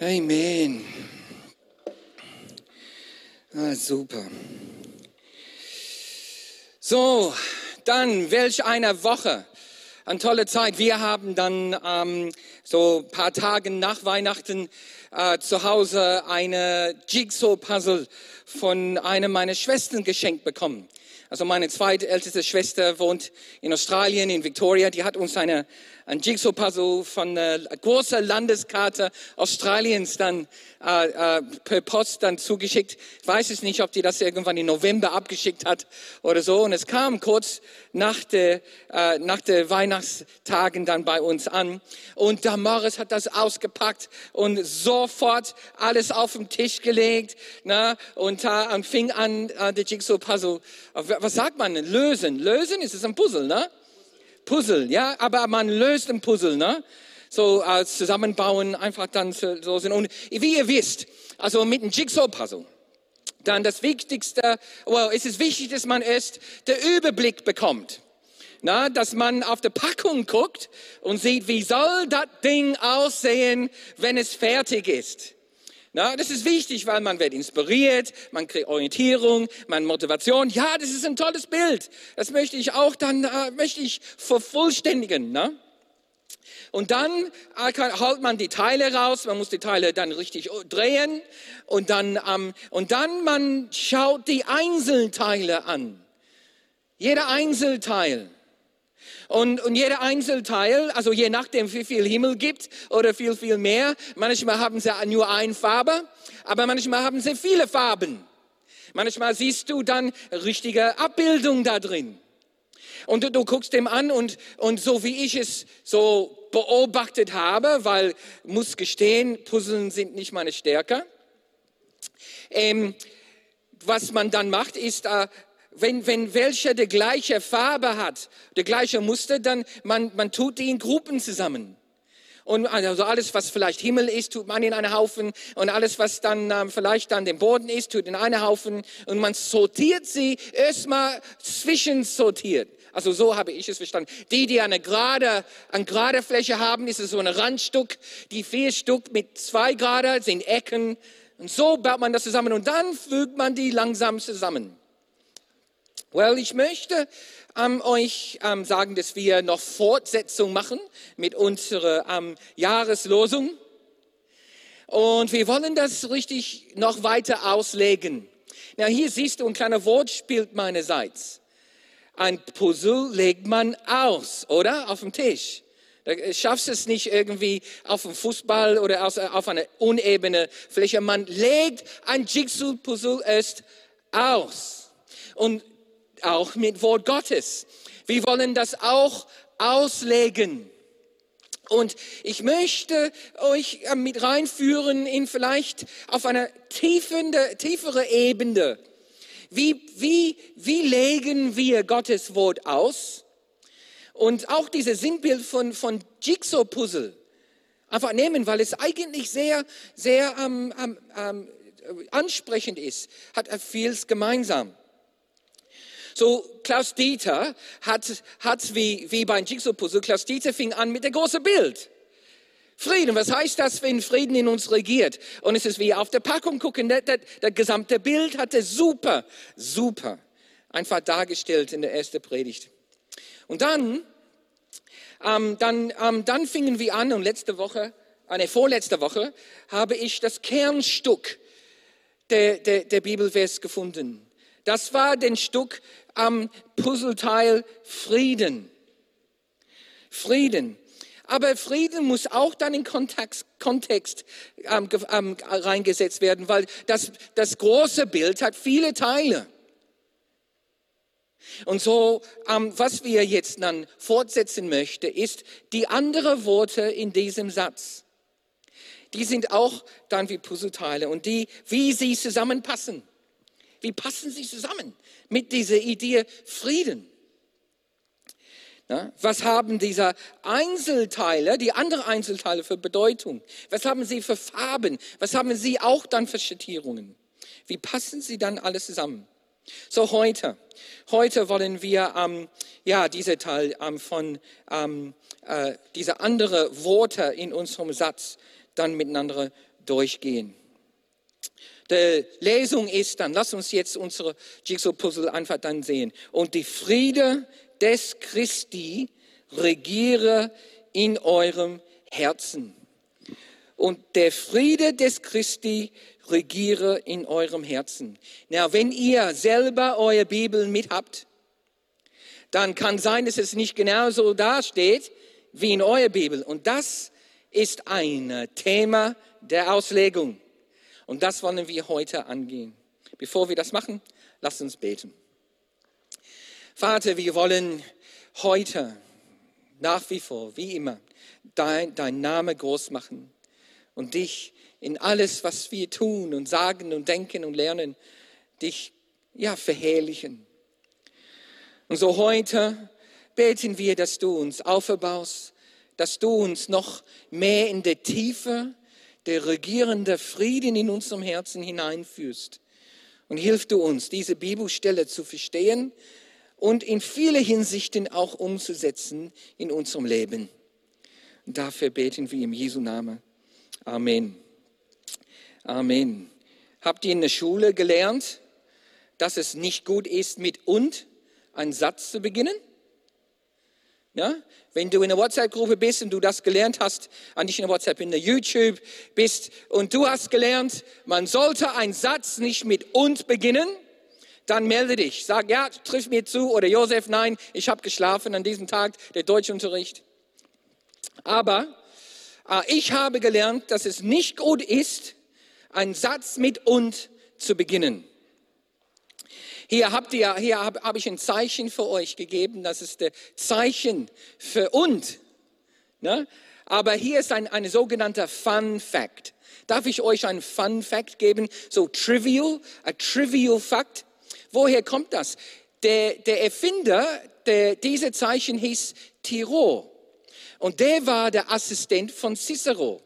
Amen. Ah, super. So, dann welch eine Woche. Eine tolle Zeit. Wir haben dann ähm, so ein paar Tage nach Weihnachten äh, zu Hause eine Jigsaw-Puzzle von einer meiner Schwestern geschenkt bekommen. Also meine zweitälteste Schwester wohnt in Australien, in Victoria. Die hat uns eine ein Jigsaw-Puzzle von der großen Landeskarte Australiens dann äh, äh, per Post dann zugeschickt. Ich weiß es nicht, ob die das irgendwann im November abgeschickt hat oder so. Und es kam kurz nach der, äh, nach der Weihnachtstagen dann bei uns an. Und Damaris hat das ausgepackt und sofort alles auf den Tisch gelegt. Ne? Und, äh, fing an, äh, der Jigsaw-Puzzle, was sagt man, lösen. Lösen ist es ein Puzzle, ne? Puzzle, ja, aber man löst ein Puzzle, ne? So als zusammenbauen, einfach dann so sind. Und wie ihr wisst, also mit einem Jigsaw-Puzzle, dann das Wichtigste, well, es ist wichtig, dass man erst den Überblick bekommt. Na, dass man auf die Packung guckt und sieht, wie soll das Ding aussehen, wenn es fertig ist. Na, das ist wichtig, weil man wird inspiriert, man kriegt Orientierung, man Motivation. Ja, das ist ein tolles Bild. Das möchte ich auch dann, äh, möchte ich vervollständigen. Na? Und dann äh, kann, holt man die Teile raus, man muss die Teile dann richtig drehen und dann, ähm, und dann man schaut die Einzelteile an. Jeder Einzelteil. Und, und jeder Einzelteil, also je nachdem, wie viel Himmel gibt oder viel, viel mehr, manchmal haben sie nur eine Farbe, aber manchmal haben sie viele Farben. Manchmal siehst du dann richtige Abbildung da drin. Und du, du guckst dem an und, und so wie ich es so beobachtet habe, weil muss gestehen, Puzzeln sind nicht meine Stärke. Ähm, was man dann macht, ist, äh, wenn, wenn welcher die gleiche Farbe hat, die gleiche Muster, dann man, man tut die in Gruppen zusammen. Und also alles, was vielleicht Himmel ist, tut man in einen Haufen. Und alles, was dann ähm, vielleicht dann den Boden ist, tut in einen Haufen. Und man sortiert sie erstmal zwischensortiert. Also so habe ich es verstanden. Die, die eine gerade, eine gerade Fläche haben, ist es so ein Randstück. Die vier Stück mit zwei Grad sind Ecken. Und so baut man das zusammen. Und dann fügt man die langsam zusammen. Well, ich möchte ähm, euch ähm, sagen, dass wir noch Fortsetzung machen mit unserer ähm, Jahreslosung. Und wir wollen das richtig noch weiter auslegen. Na, hier siehst du ein kleiner Wortspiel meinerseits. Ein Puzzle legt man aus, oder? Auf dem Tisch. Da schaffst du es nicht irgendwie auf dem Fußball oder auf einer unebene Fläche. Man legt ein Jigsaw-Puzzle erst aus. Und auch mit Wort Gottes. Wir wollen das auch auslegen. Und ich möchte euch äh, mit reinführen in vielleicht auf eine tiefende, tiefere Ebene. Wie, wie, wie legen wir Gottes Wort aus? Und auch dieses Sinnbild von, von Jigsaw-Puzzle einfach nehmen, weil es eigentlich sehr, sehr ähm, ähm, ähm ansprechend ist, hat vieles gemeinsam. So Klaus Dieter hat, hat wie, wie beim Jigsaw-Puzzle, Klaus Dieter fing an mit der großen Bild. Frieden, was heißt das, wenn Frieden in uns regiert? Und es ist wie auf der Packung gucken, das, das, das gesamte Bild hat er super, super einfach dargestellt in der ersten Predigt. Und dann, ähm, dann, ähm, dann fingen wir an und letzte Woche, eine vorletzte Woche, habe ich das Kernstück der, der, der Bibelvers gefunden. Das war den Stück am Puzzleteil Frieden. Frieden. Aber Frieden muss auch dann in Kontext, Kontext ähm, ähm, reingesetzt werden, weil das, das große Bild hat viele Teile. Und so, ähm, was wir jetzt dann fortsetzen möchten, ist die anderen Worte in diesem Satz. Die sind auch dann wie Puzzleteile und die, wie sie zusammenpassen. Wie passen sie zusammen mit dieser Idee Frieden? Was haben diese Einzelteile, die anderen Einzelteile für Bedeutung? Was haben sie für Farben? Was haben sie auch dann für Schattierungen? Wie passen sie dann alles zusammen? So heute, heute wollen wir ähm, ja diese Teil ähm, von ähm, äh, diese andere Worte in unserem Satz dann miteinander durchgehen. Die Lesung ist dann, lass uns jetzt unsere Jigsaw-Puzzle einfach dann sehen. Und die Friede des Christi regiere in eurem Herzen. Und der Friede des Christi regiere in eurem Herzen. Na, wenn ihr selber eure Bibel mit habt, dann kann sein, dass es nicht genauso dasteht wie in eurer Bibel. Und das ist ein Thema der Auslegung. Und das wollen wir heute angehen. Bevor wir das machen, lasst uns beten. Vater, wir wollen heute nach wie vor, wie immer, dein, dein Name groß machen und dich in alles, was wir tun und sagen und denken und lernen, dich ja verherrlichen. Und so heute beten wir, dass du uns aufbaust, dass du uns noch mehr in der Tiefe der regierende Frieden in unserem Herzen hineinführst. Und hilf du uns, diese Bibelstelle zu verstehen und in viele Hinsichten auch umzusetzen in unserem Leben. Und dafür beten wir im Jesu Namen. Amen. Amen. Habt ihr in der Schule gelernt, dass es nicht gut ist, mit und einen Satz zu beginnen? Ja? Wenn du in einer WhatsApp-Gruppe bist und du das gelernt hast, ah, nicht in der WhatsApp, in der YouTube bist und du hast gelernt, man sollte einen Satz nicht mit und beginnen, dann melde dich. Sag, ja, triff mir zu oder Josef, nein, ich habe geschlafen an diesem Tag, der Deutschunterricht. Aber äh, ich habe gelernt, dass es nicht gut ist, einen Satz mit und zu beginnen. Hier habt ihr, hier habe hab ich ein Zeichen für euch gegeben. Das ist das Zeichen für und. Ne? Aber hier ist ein, ein sogenannter Fun Fact. Darf ich euch einen Fun Fact geben? So trivial, ein trivial Fact. Woher kommt das? Der, der Erfinder der, dieser Zeichen hieß Tiro. Und der war der Assistent von Cicero.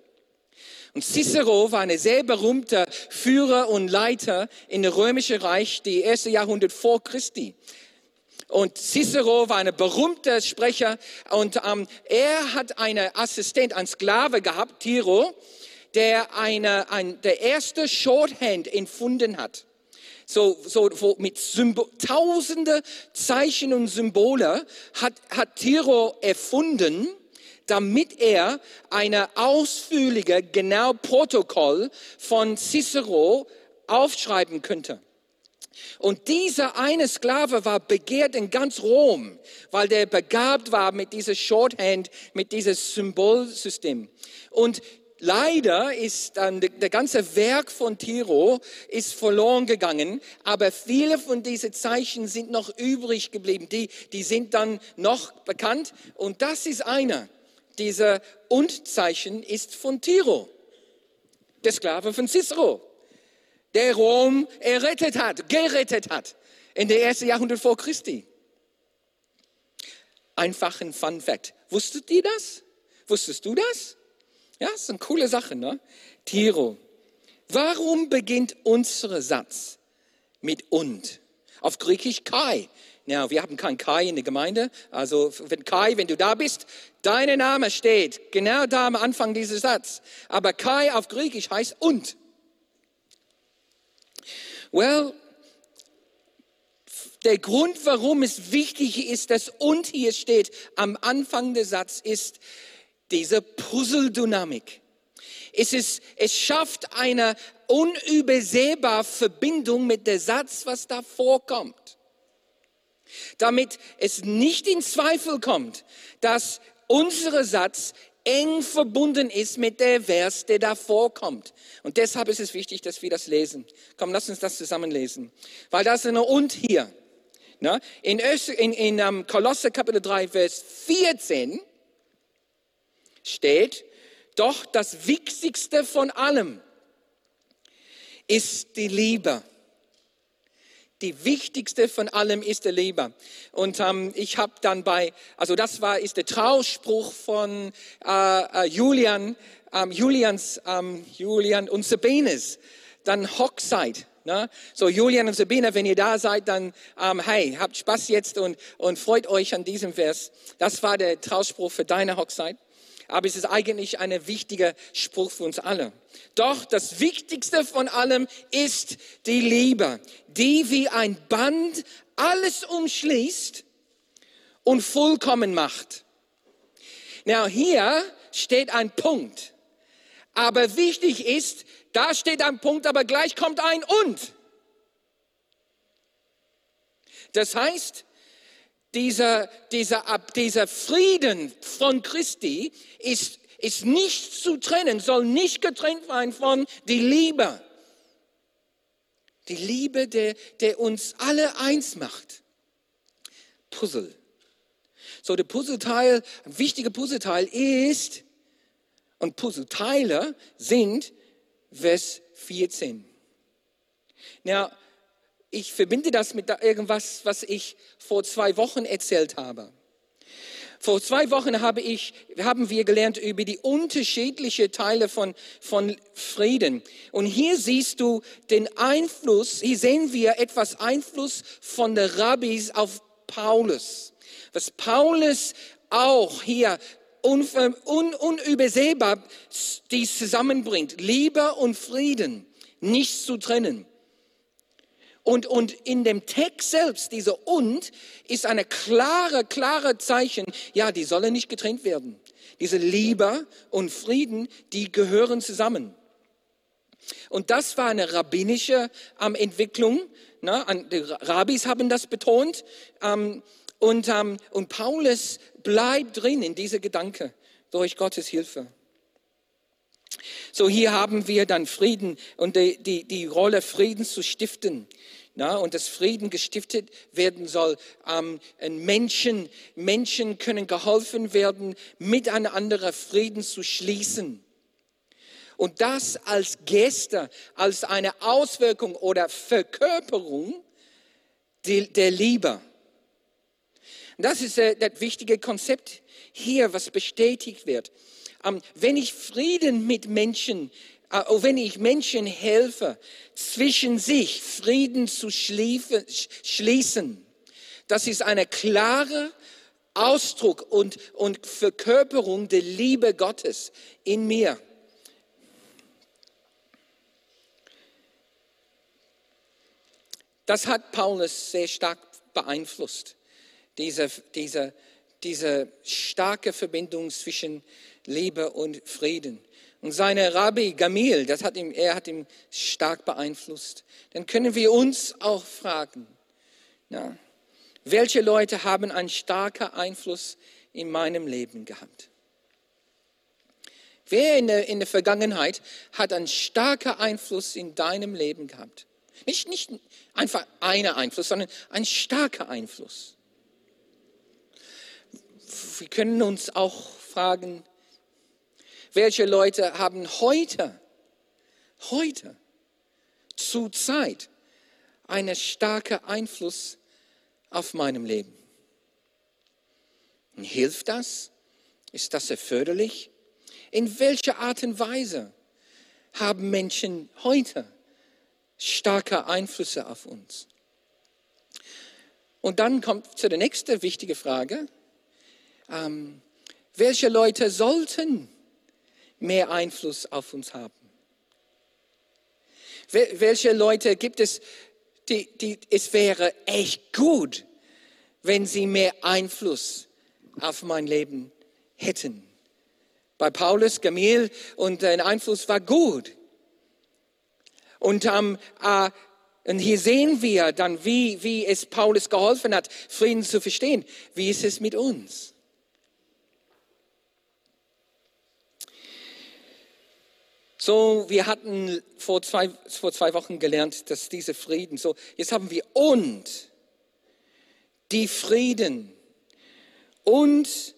Und Cicero war ein sehr berühmter Führer und Leiter in dem römischen Reich, die erste Jahrhundert vor Christi. Und Cicero war ein berühmter Sprecher und ähm, er hat einen Assistent, einen Sklave gehabt, Tiro, der eine, ein, der erste Shorthand empfunden hat. So, so wo mit Symbol, tausende Zeichen und Symbole hat, hat Tiro erfunden damit er eine ausführliche, genau Protokoll von Cicero aufschreiben könnte. Und dieser eine Sklave war begehrt in ganz Rom, weil der begabt war mit dieser Shorthand, mit diesem Symbolsystem. Und leider ist dann der ganze Werk von Tiro ist verloren gegangen, aber viele von diesen Zeichen sind noch übrig geblieben. Die, die sind dann noch bekannt. Und das ist einer dieser Und-Zeichen ist von Tiro, der Sklave von Cicero, der Rom errettet hat, gerettet hat in der ersten Jahrhundert vor Christi. Einfach ein Fun Fact. Wusstet ihr das? Wusstest du das? Ja, das eine coole Sache, ne? Tiro. Warum beginnt unser Satz mit und? Auf Griechisch Kai. Ja, wir haben keinen Kai in der Gemeinde. Also, wenn Kai, wenn du da bist, dein Name steht genau da am Anfang dieses Satzes. Aber Kai auf Griechisch heißt und. Well, der Grund, warum es wichtig ist, dass und hier steht am Anfang des Satzes, ist diese Puzzle-Dynamik. Es, ist, es schafft eine unübersehbare Verbindung mit dem Satz, was da vorkommt damit es nicht in Zweifel kommt, dass unser Satz eng verbunden ist mit der Vers, der davor kommt. Und deshalb ist es wichtig, dass wir das lesen. Komm, lass uns das zusammen lesen. Weil da ist eine Und hier. In, in, in um, Kolosse Kapitel 3, Vers 14 steht, doch das Wichtigste von allem ist die Liebe. Die wichtigste von allem ist der Liebe. Und ähm, ich habe dann bei, also das war, ist der Trauspruch von äh, äh, Julian, ähm, Julians, ähm, Julian und Sabines. Dann Hochzeit. Ne? So Julian und Sabine, wenn ihr da seid, dann ähm, hey, habt Spaß jetzt und, und freut euch an diesem Vers. Das war der Trauspruch für deine Hochzeit. Aber es ist eigentlich ein wichtiger Spruch für uns alle. Doch das Wichtigste von allem ist die Liebe, die wie ein Band alles umschließt und vollkommen macht. Now hier steht ein Punkt. Aber wichtig ist, da steht ein Punkt, aber gleich kommt ein und. Das heißt, dieser, dieser, dieser Frieden von Christi ist, ist nicht zu trennen, soll nicht getrennt sein von die Liebe. Die Liebe, der, der uns alle eins macht. Puzzle. So, der Puzzleteil, ein wichtiger Puzzleteil ist, und Puzzleteile sind Vers 14. Now, ich verbinde das mit irgendwas, was ich vor zwei Wochen erzählt habe. Vor zwei Wochen habe ich, haben wir gelernt über die unterschiedlichen Teile von, von Frieden. Und hier siehst du den Einfluss, hier sehen wir etwas Einfluss von den Rabbis auf Paulus. Was Paulus auch hier un, un, unübersehbar dies zusammenbringt. Liebe und Frieden, nicht zu trennen. Und, und in dem Text selbst, diese und, ist eine klare, klare Zeichen, ja, die sollen nicht getrennt werden. Diese Liebe und Frieden, die gehören zusammen. Und das war eine rabbinische ähm, Entwicklung. Ne? Die Rabbis haben das betont. Ähm, und, ähm, und Paulus bleibt drin in diese Gedanke durch Gottes Hilfe. So hier haben wir dann Frieden und die, die, die Rolle Frieden zu stiften. Na, und dass Frieden gestiftet werden soll. Ähm, Menschen, Menschen können geholfen werden, miteinander Frieden zu schließen. Und das als Geste, als eine Auswirkung oder Verkörperung der Liebe. Das ist äh, das wichtige Konzept hier, was bestätigt wird. Ähm, wenn ich Frieden mit Menschen äh, wenn ich Menschen helfe, zwischen sich Frieden zu schließen, das ist eine klare Ausdruck und, und Verkörperung der Liebe Gottes in mir. Das hat Paulus sehr stark beeinflusst, diese, diese, diese starke Verbindung zwischen Liebe und Frieden. Und seine Rabbi Gamil, das hat ihm, er hat ihn stark beeinflusst. Dann können wir uns auch fragen, ja, welche Leute haben einen starken Einfluss in meinem Leben gehabt? Wer in der, in der Vergangenheit hat einen starken Einfluss in deinem Leben gehabt? Nicht, nicht einfach einer Einfluss, sondern ein starker Einfluss. Wir können uns auch fragen, welche Leute haben heute, heute, zu Zeit, einen starken Einfluss auf meinem Leben? Und hilft das? Ist das erforderlich? In welcher Art und Weise haben Menschen heute starke Einflüsse auf uns? Und dann kommt zu der nächsten wichtigen Frage. Ähm, welche Leute sollten mehr Einfluss auf uns haben? Welche Leute gibt es, die, die, es wäre echt gut, wenn sie mehr Einfluss auf mein Leben hätten? Bei Paulus, Gamil und der Einfluss war gut. Und, ähm, äh, und hier sehen wir dann, wie, wie es Paulus geholfen hat, Frieden zu verstehen. Wie ist es mit uns? So, wir hatten vor zwei, vor zwei Wochen gelernt, dass diese Frieden, so, jetzt haben wir und die Frieden und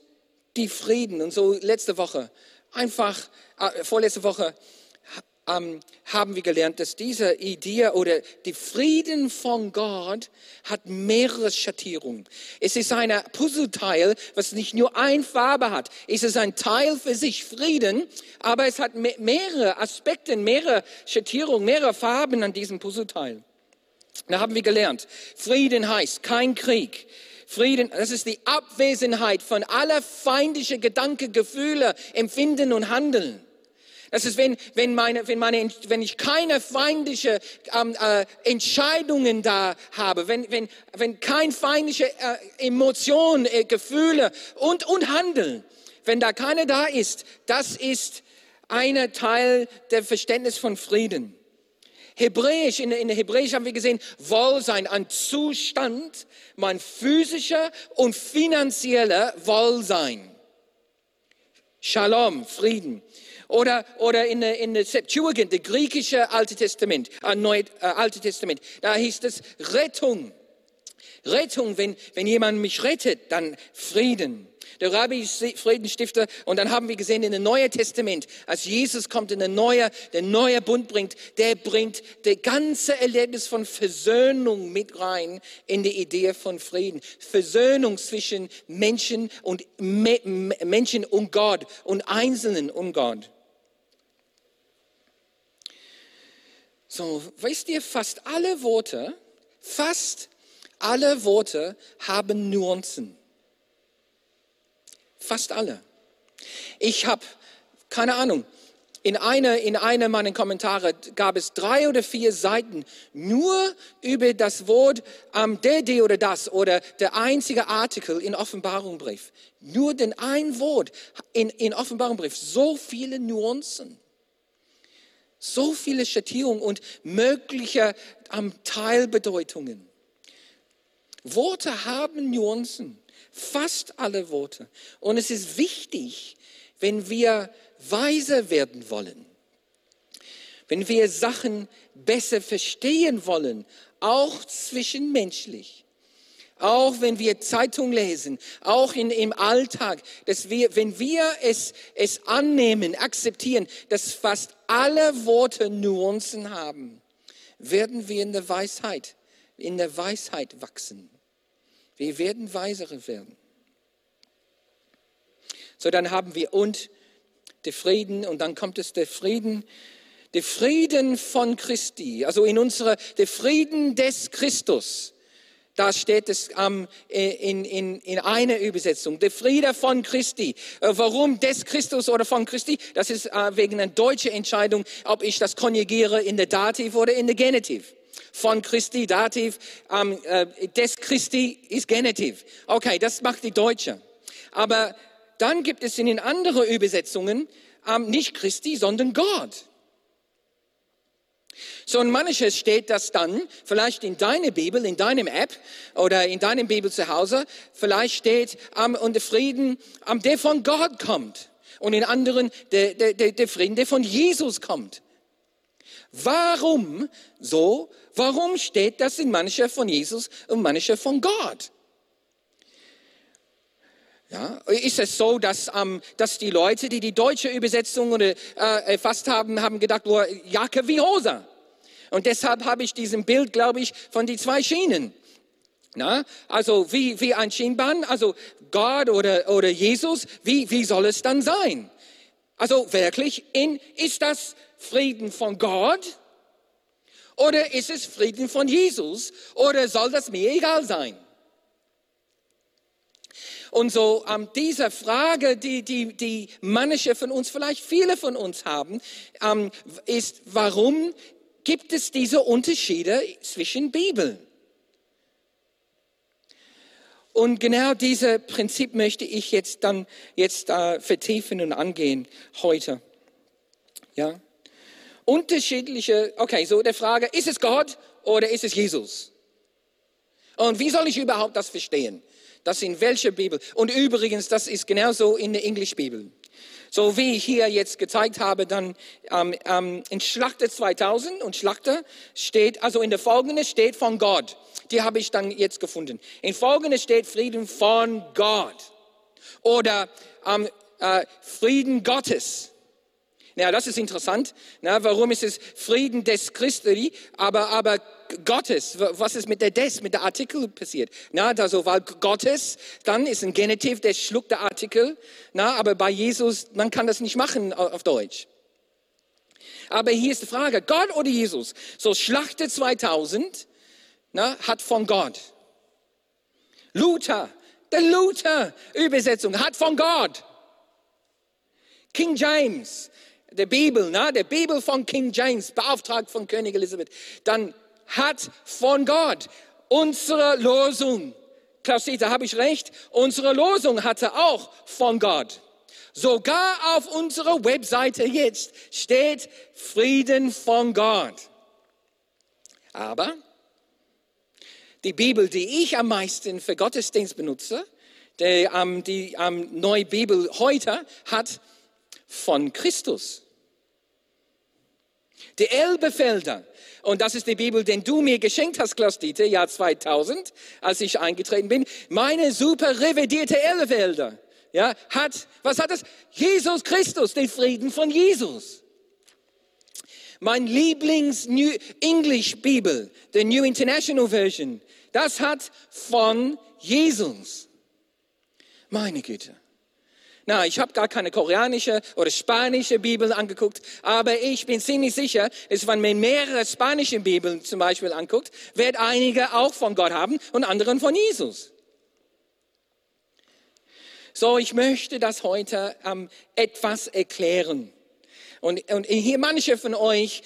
die Frieden. Und so letzte Woche, einfach, äh, vorletzte Woche ähm, haben wir gelernt, dass diese Idee oder die Frieden von Gott hat mehrere Schattierungen. Es ist ein Puzzleteil, was nicht nur eine Farbe hat. Es ist ein Teil für sich, Frieden, aber es hat mehrere Aspekte, mehrere Schattierungen, mehrere Farben an diesem Puzzleteil. Da haben wir gelernt, Frieden heißt kein Krieg. Frieden, das ist die Abwesenheit von aller feindlichen Gedanken, Gefühle, Empfinden und Handeln. Das ist, wenn, wenn, meine, wenn, meine, wenn ich keine feindliche ähm, äh, Entscheidungen da habe, wenn, wenn, wenn kein feindliche äh, Emotionen, äh, Gefühle und, und Handeln, wenn da keine da ist, das ist ein Teil der Verständnis von Frieden. Hebräisch, in, in Hebräisch haben wir gesehen, Wohlsein, ein Zustand, mein physischer und finanzieller Wohlsein. Shalom, Frieden. Oder, oder in der, in der Septuagint, der griechische Alte Testament, äh, Neue, äh, Alte Testament, da hieß es Rettung. Rettung, wenn, wenn jemand mich rettet, dann Frieden. Der Rabbi ist Friedensstifter und dann haben wir gesehen in dem Neuen Testament, als Jesus kommt in der neue, der neue Bund bringt, der bringt das ganze Erlebnis von Versöhnung mit rein in die Idee von Frieden. Versöhnung zwischen Menschen und Menschen und Gott und Einzelnen und Gott. So, weißt ihr, fast alle Worte, fast alle Worte haben Nuancen. Fast alle. Ich habe, keine Ahnung, in einer in eine meiner Kommentare gab es drei oder vier Seiten nur über das Wort ähm, der, die oder das oder der einzige Artikel in Offenbarungbrief. Nur den ein Wort in, in Offenbarungbrief. So viele Nuancen. So viele Schattierungen und mögliche ähm, Teilbedeutungen. Worte haben Nuancen, fast alle Worte. Und es ist wichtig, wenn wir weiser werden wollen, wenn wir Sachen besser verstehen wollen, auch zwischenmenschlich, auch wenn wir Zeitung lesen, auch in, im Alltag, dass wir, wenn wir es, es annehmen, akzeptieren, dass fast alle Worte Nuancen haben, werden wir in der Weisheit, in der Weisheit wachsen. Wir werden weisere werden. So, dann haben wir und der Frieden und dann kommt es der Frieden, der Frieden von Christi, also in unserer, der Frieden des Christus. Da steht es ähm, in, in, in einer Übersetzung. Der Friede von Christi. Äh, warum des Christus oder von Christi? Das ist äh, wegen einer deutschen Entscheidung, ob ich das konjugiere in der Dativ oder in der Genitiv. Von Christi, Dativ, ähm, äh, des Christi ist Genitiv. Okay, das macht die Deutsche. Aber dann gibt es in den anderen Übersetzungen ähm, nicht Christi, sondern Gott. So in manches steht das dann, vielleicht in deiner Bibel, in deinem App oder in deinem Bibel zu Hause, vielleicht steht ähm, und der Frieden, ähm, der von Gott kommt. Und in anderen der, der, der, der Frieden, der von Jesus kommt. Warum so? Warum steht das in mancher von Jesus und mancher von Gott? Ja, ist es so, dass, ähm, dass die Leute, die die deutsche Übersetzung äh, erfasst haben, haben gedacht, oh, Jacke wie Hose. Und deshalb habe ich diesen Bild, glaube ich, von die zwei Schienen. Na, also wie, wie ein Schienbahn, also Gott oder, oder Jesus, wie, wie soll es dann sein? Also wirklich, in, ist das Frieden von Gott oder ist es Frieden von Jesus oder soll das mir egal sein? Und so ähm, diese Frage, die, die, die manche von uns, vielleicht viele von uns haben, ähm, ist, warum gibt es diese Unterschiede zwischen Bibeln? Und genau dieses Prinzip möchte ich jetzt dann jetzt äh, vertiefen und angehen heute. Ja. Unterschiedliche, okay, so der Frage, ist es Gott oder ist es Jesus? Und wie soll ich überhaupt das verstehen? Das in welcher Bibel? Und übrigens, das ist genauso in der Englischbibel. So wie ich hier jetzt gezeigt habe, dann ähm, ähm, in Schlachter 2000 und Schlachter steht, also in der folgende steht von Gott. Die habe ich dann jetzt gefunden. In folgende steht Frieden von Gott. Oder ähm, äh, Frieden Gottes. Ja, das ist interessant. Na, warum ist es Frieden des Christi, aber, aber Gottes? Was ist mit der des, mit der Artikel passiert? Na, also, weil Gottes, dann ist ein Genitiv, der schluckt der Artikel. Na, aber bei Jesus, man kann das nicht machen auf Deutsch. Aber hier ist die Frage, Gott oder Jesus? So Schlachte 2000 na, hat von Gott. Luther, der Luther-Übersetzung hat von Gott. King James, der Bibel, ne? der Bibel von King James, beauftragt von König Elisabeth, dann hat von Gott unsere Losung. Klaus-Dieter, habe ich recht? Unsere Losung hatte auch von Gott. Sogar auf unserer Webseite jetzt steht Frieden von Gott. Aber die Bibel, die ich am meisten für Gottesdienst benutze, die, ähm, die ähm, neue Bibel heute hat von Christus. Die Elbefelder. Und das ist die Bibel, den du mir geschenkt hast, Klaus-Dieter, Jahr 2000, als ich eingetreten bin. Meine super revidierte Elbefelder. Ja, hat, was hat das? Jesus Christus, den Frieden von Jesus. Mein Lieblings New English Bibel, the New International Version, das hat von Jesus. Meine Güte. Na, ich habe gar keine koreanische oder spanische Bibel angeguckt, aber ich bin ziemlich sicher, dass wenn man mehrere spanische Bibeln zum Beispiel anguckt, wird einige auch von Gott haben und anderen von Jesus. So, ich möchte das heute ähm, etwas erklären. Und, und hier manche von euch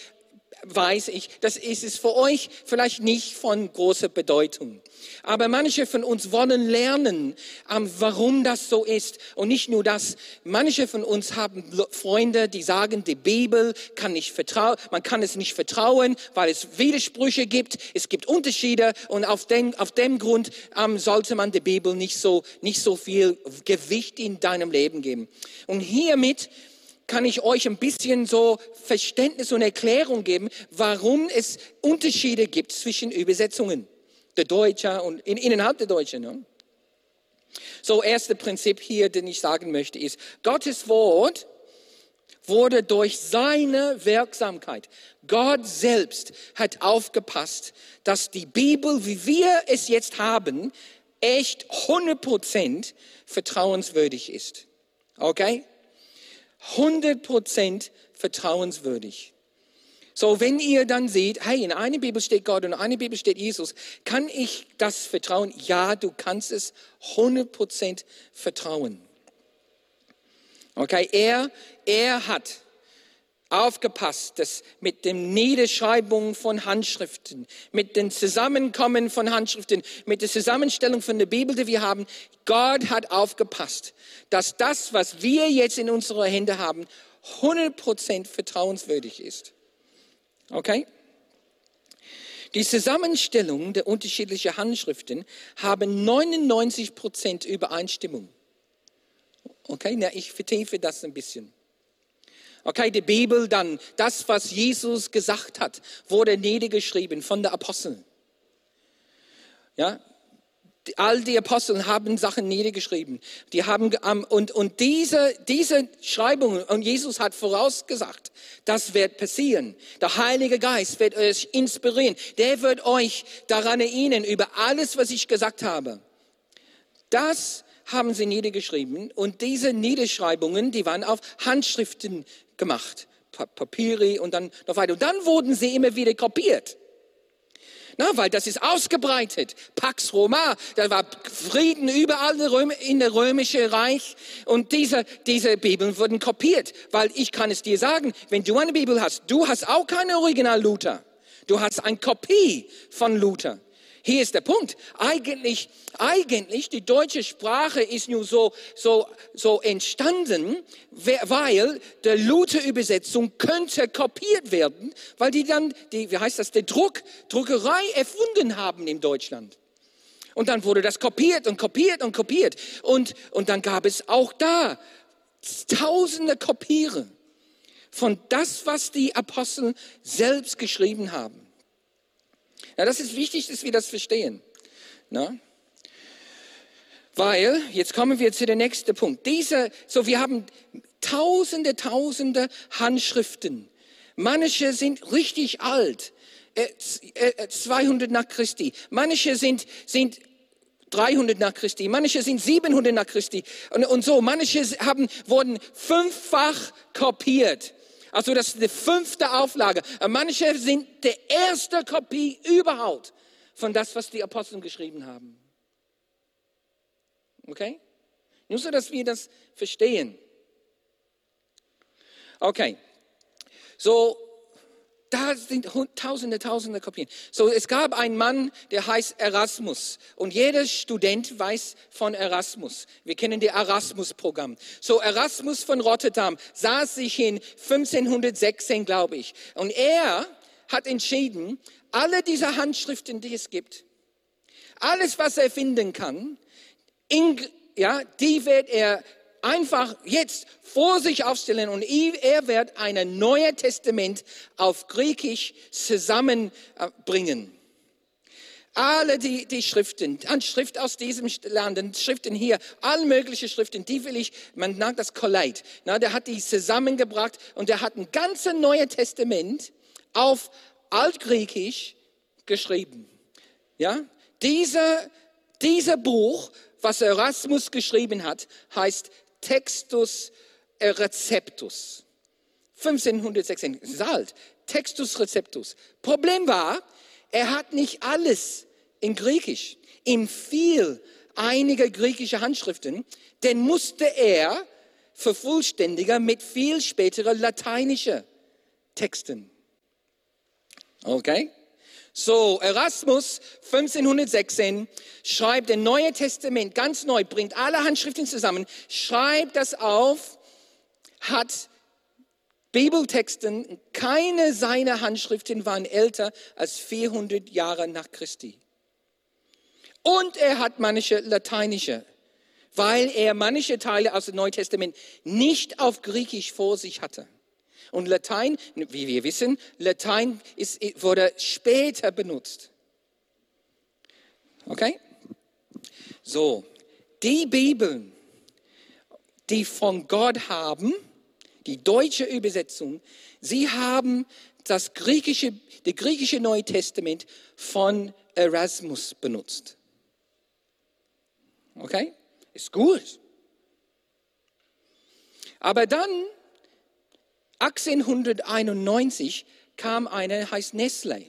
weiß ich, das ist es für euch vielleicht nicht von großer Bedeutung. Aber manche von uns wollen lernen, ähm, warum das so ist. Und nicht nur das, manche von uns haben Freunde, die sagen, die Bibel kann nicht vertrauen, man kann es nicht vertrauen, weil es Widersprüche gibt, es gibt Unterschiede und auf dem, auf dem Grund ähm, sollte man der Bibel nicht so, nicht so viel Gewicht in deinem Leben geben. Und hiermit kann ich euch ein bisschen so Verständnis und Erklärung geben, warum es Unterschiede gibt zwischen Übersetzungen der Deutsche und in, innerhalb der Deutschen. Ne? So, erste Prinzip hier, den ich sagen möchte, ist, Gottes Wort wurde durch seine Wirksamkeit. Gott selbst hat aufgepasst, dass die Bibel, wie wir es jetzt haben, echt 100% vertrauenswürdig ist. Okay? 100% vertrauenswürdig. So, wenn ihr dann seht, hey, in einer Bibel steht Gott und in einer Bibel steht Jesus, kann ich das vertrauen? Ja, du kannst es 100% vertrauen. Okay, er, er hat aufgepasst, dass mit dem Niederschreibung von Handschriften, mit dem Zusammenkommen von Handschriften, mit der Zusammenstellung von der Bibel, die wir haben, Gott hat aufgepasst, dass das, was wir jetzt in unserer Hände haben, 100% vertrauenswürdig ist. Okay? Die Zusammenstellung der unterschiedlichen Handschriften haben 99% Übereinstimmung. Okay, na, ich vertiefe das ein bisschen. Okay, die Bibel dann, das, was Jesus gesagt hat, wurde niedergeschrieben von den Aposteln. Ja, all die Apostel haben Sachen niedergeschrieben. Die haben, und, und diese, diese Schreibungen, und Jesus hat vorausgesagt, das wird passieren. Der Heilige Geist wird euch inspirieren. Der wird euch daran erinnern über alles, was ich gesagt habe. Das haben sie niedergeschrieben und diese Niederschreibungen, die waren auf Handschriften gemacht. Papiere und dann noch weiter. Und dann wurden sie immer wieder kopiert. Na, weil das ist ausgebreitet. Pax Roma, da war Frieden überall in der römischen Reich und diese, diese Bibeln wurden kopiert. Weil ich kann es dir sagen, wenn du eine Bibel hast, du hast auch keine Original Luther. Du hast eine Kopie von Luther. Hier ist der Punkt. Eigentlich, eigentlich, die deutsche Sprache ist nur so, so, so entstanden, weil der Luther-Übersetzung könnte kopiert werden, weil die dann, die, wie heißt das, der Druck, Druckerei erfunden haben in Deutschland. Und dann wurde das kopiert und kopiert und kopiert. Und, und dann gab es auch da tausende Kopieren von das, was die Apostel selbst geschrieben haben. Ja, das ist wichtig, dass wir das verstehen. Na? Weil, jetzt kommen wir zu dem nächsten Punkt. Diese, so wir haben tausende, tausende Handschriften. Manche sind richtig alt, 200 äh, äh, nach Christi. Manche sind, sind 300 nach Christi, manche sind 700 nach Christi und, und so. Manche haben, wurden fünffach kopiert. Also das ist die fünfte Auflage. Manche sind die erste Kopie überhaupt von das, was die Apostel geschrieben haben. Okay? Nur so, dass wir das verstehen. Okay. So, da sind tausende, tausende Kopien. So, es gab einen Mann, der heißt Erasmus. Und jeder Student weiß von Erasmus. Wir kennen die Erasmus-Programm. So, Erasmus von Rotterdam saß sich hin 1516, glaube ich. Und er hat entschieden, alle diese Handschriften, die es gibt, alles, was er finden kann, in, ja, die wird er einfach jetzt vor sich aufstellen und er wird ein neues Testament auf Griechisch zusammenbringen. Alle die, die Schriften, Schrift aus diesem Land, Schriften hier, alle möglichen Schriften, die will ich, man nennt das Collate. Na, der hat die zusammengebracht und der hat ein ganzes Neues Testament auf Altgriechisch geschrieben. Ja, dieser, dieser Buch, was Erasmus geschrieben hat, heißt Textus Receptus. 1516, das ist alt. Textus Receptus. Problem war, er hat nicht alles in Griechisch. Ihm fiel einige griechische Handschriften, den musste er vervollständigen mit viel späteren lateinischen Texten. Okay? So, Erasmus 1516 schreibt ein Neue Testament ganz neu, bringt alle Handschriften zusammen, schreibt das auf, hat Bibeltexten, keine seiner Handschriften waren älter als 400 Jahre nach Christi. Und er hat manche lateinische, weil er manche Teile aus dem Neuen Testament nicht auf Griechisch vor sich hatte. Und Latein, wie wir wissen, Latein ist, wurde später benutzt. Okay? So, die Bibeln, die von Gott haben, die deutsche Übersetzung, sie haben das griechische, das griechische Neue Testament von Erasmus benutzt. Okay? Ist gut. Aber dann 1891 kam einer, heißt Nestle.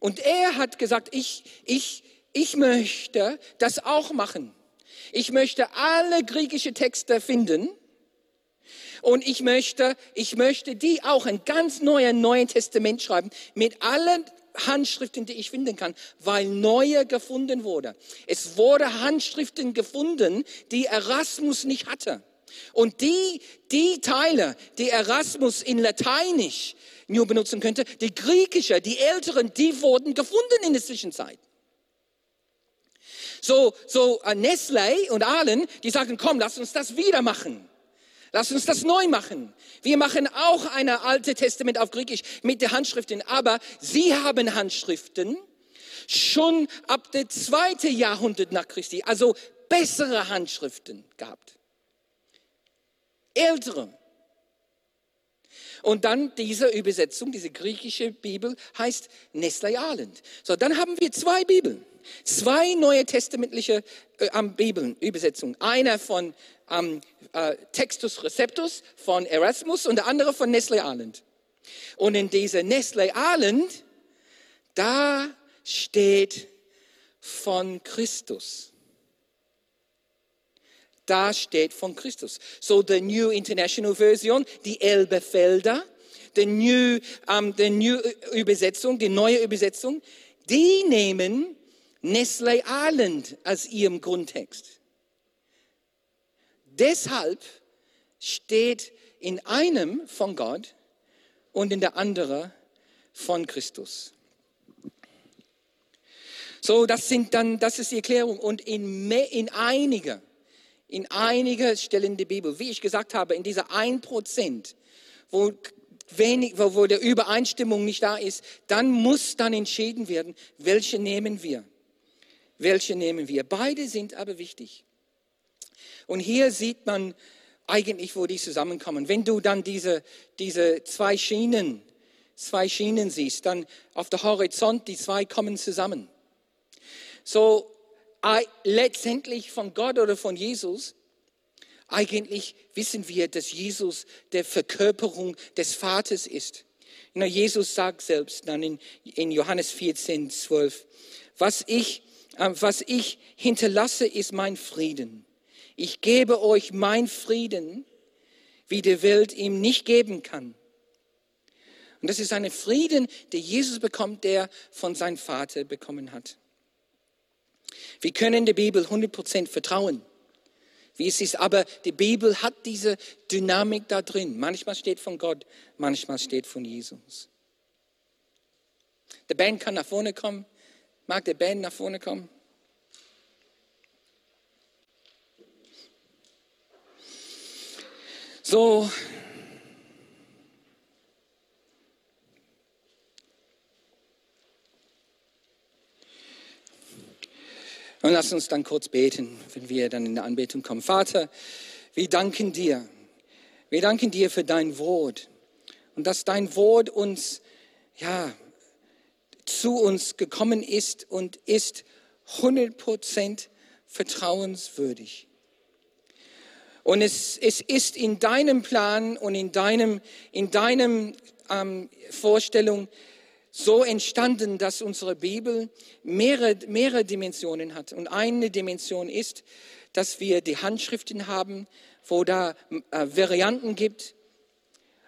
Und er hat gesagt, ich, ich, ich möchte das auch machen. Ich möchte alle griechische Texte finden. Und ich möchte, ich möchte die auch ein ganz neues Neuen Testament schreiben mit allen Handschriften, die ich finden kann, weil neue gefunden wurde. Es wurde Handschriften gefunden, die Erasmus nicht hatte. Und die, die Teile, die Erasmus in Lateinisch nur benutzen könnte, die griechische, die älteren, die wurden gefunden in der Zwischenzeit. So, so uh, Nestle und allen, die sagen, komm, lass uns das wieder machen. Lass uns das neu machen. Wir machen auch ein alte Testament auf Griechisch mit den Handschriften, aber sie haben Handschriften schon ab dem zweiten Jahrhundert nach Christi, also bessere Handschriften gehabt ältere. Und dann diese Übersetzung, diese griechische Bibel heißt Nestle Island. So, dann haben wir zwei Bibeln. Zwei neue testamentliche äh, Bibeln, Übersetzungen. Einer von ähm, äh, Textus Receptus von Erasmus und der andere von Nestle Island. Und in dieser Nestle Island, da steht von Christus da steht von Christus. So the New International Version, die Elbefelder, die New, um, die New Übersetzung, die neue Übersetzung, die nehmen Nestle Island als ihrem Grundtext. Deshalb steht in einem von Gott und in der anderen von Christus. So, das sind dann, das ist die Erklärung. Und in, in einiger in einige Stellen der Bibel, wie ich gesagt habe, in dieser ein Prozent, wo wenig, wo, wo der Übereinstimmung nicht da ist, dann muss dann entschieden werden, welche nehmen wir. Welche nehmen wir? Beide sind aber wichtig. Und hier sieht man eigentlich, wo die zusammenkommen. Wenn du dann diese, diese zwei Schienen, zwei Schienen siehst, dann auf der Horizont, die zwei kommen zusammen. So, letztendlich von Gott oder von Jesus, eigentlich wissen wir, dass Jesus der Verkörperung des Vaters ist. Na, Jesus sagt selbst dann in, in Johannes 14, 12, was ich äh, was ich hinterlasse, ist mein Frieden. Ich gebe euch mein Frieden, wie die Welt ihm nicht geben kann. Und das ist ein Frieden, der Jesus bekommt, der von seinem Vater bekommen hat. Wir können der Bibel 100% vertrauen, wie es ist, aber die Bibel hat diese Dynamik da drin. Manchmal steht von Gott, manchmal steht von Jesus. Der Band kann nach vorne kommen. Mag der Band nach vorne kommen? So. Und lass uns dann kurz beten, wenn wir dann in der Anbetung kommen. Vater, wir danken dir. Wir danken dir für dein Wort und dass dein Wort uns, ja, zu uns gekommen ist und ist 100% vertrauenswürdig. Und es, es ist in deinem Plan und in deinem, in deinem ähm, Vorstellung so entstanden, dass unsere Bibel mehrere, mehrere Dimensionen hat. Und eine Dimension ist, dass wir die Handschriften haben, wo da äh, Varianten gibt.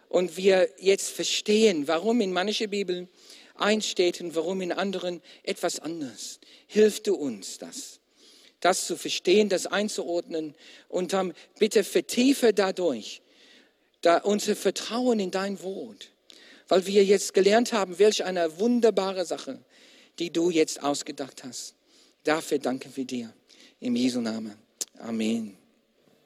Und wir jetzt verstehen, warum in manchen Bibeln eins steht und warum in anderen etwas anderes. Hilf du uns das das zu verstehen, das einzuordnen und dann bitte vertiefe dadurch da unser Vertrauen in dein Wort, weil wir jetzt gelernt haben, welch eine wunderbare Sache, die du jetzt ausgedacht hast. Dafür danken wir dir. Im Jesu Namen. Amen.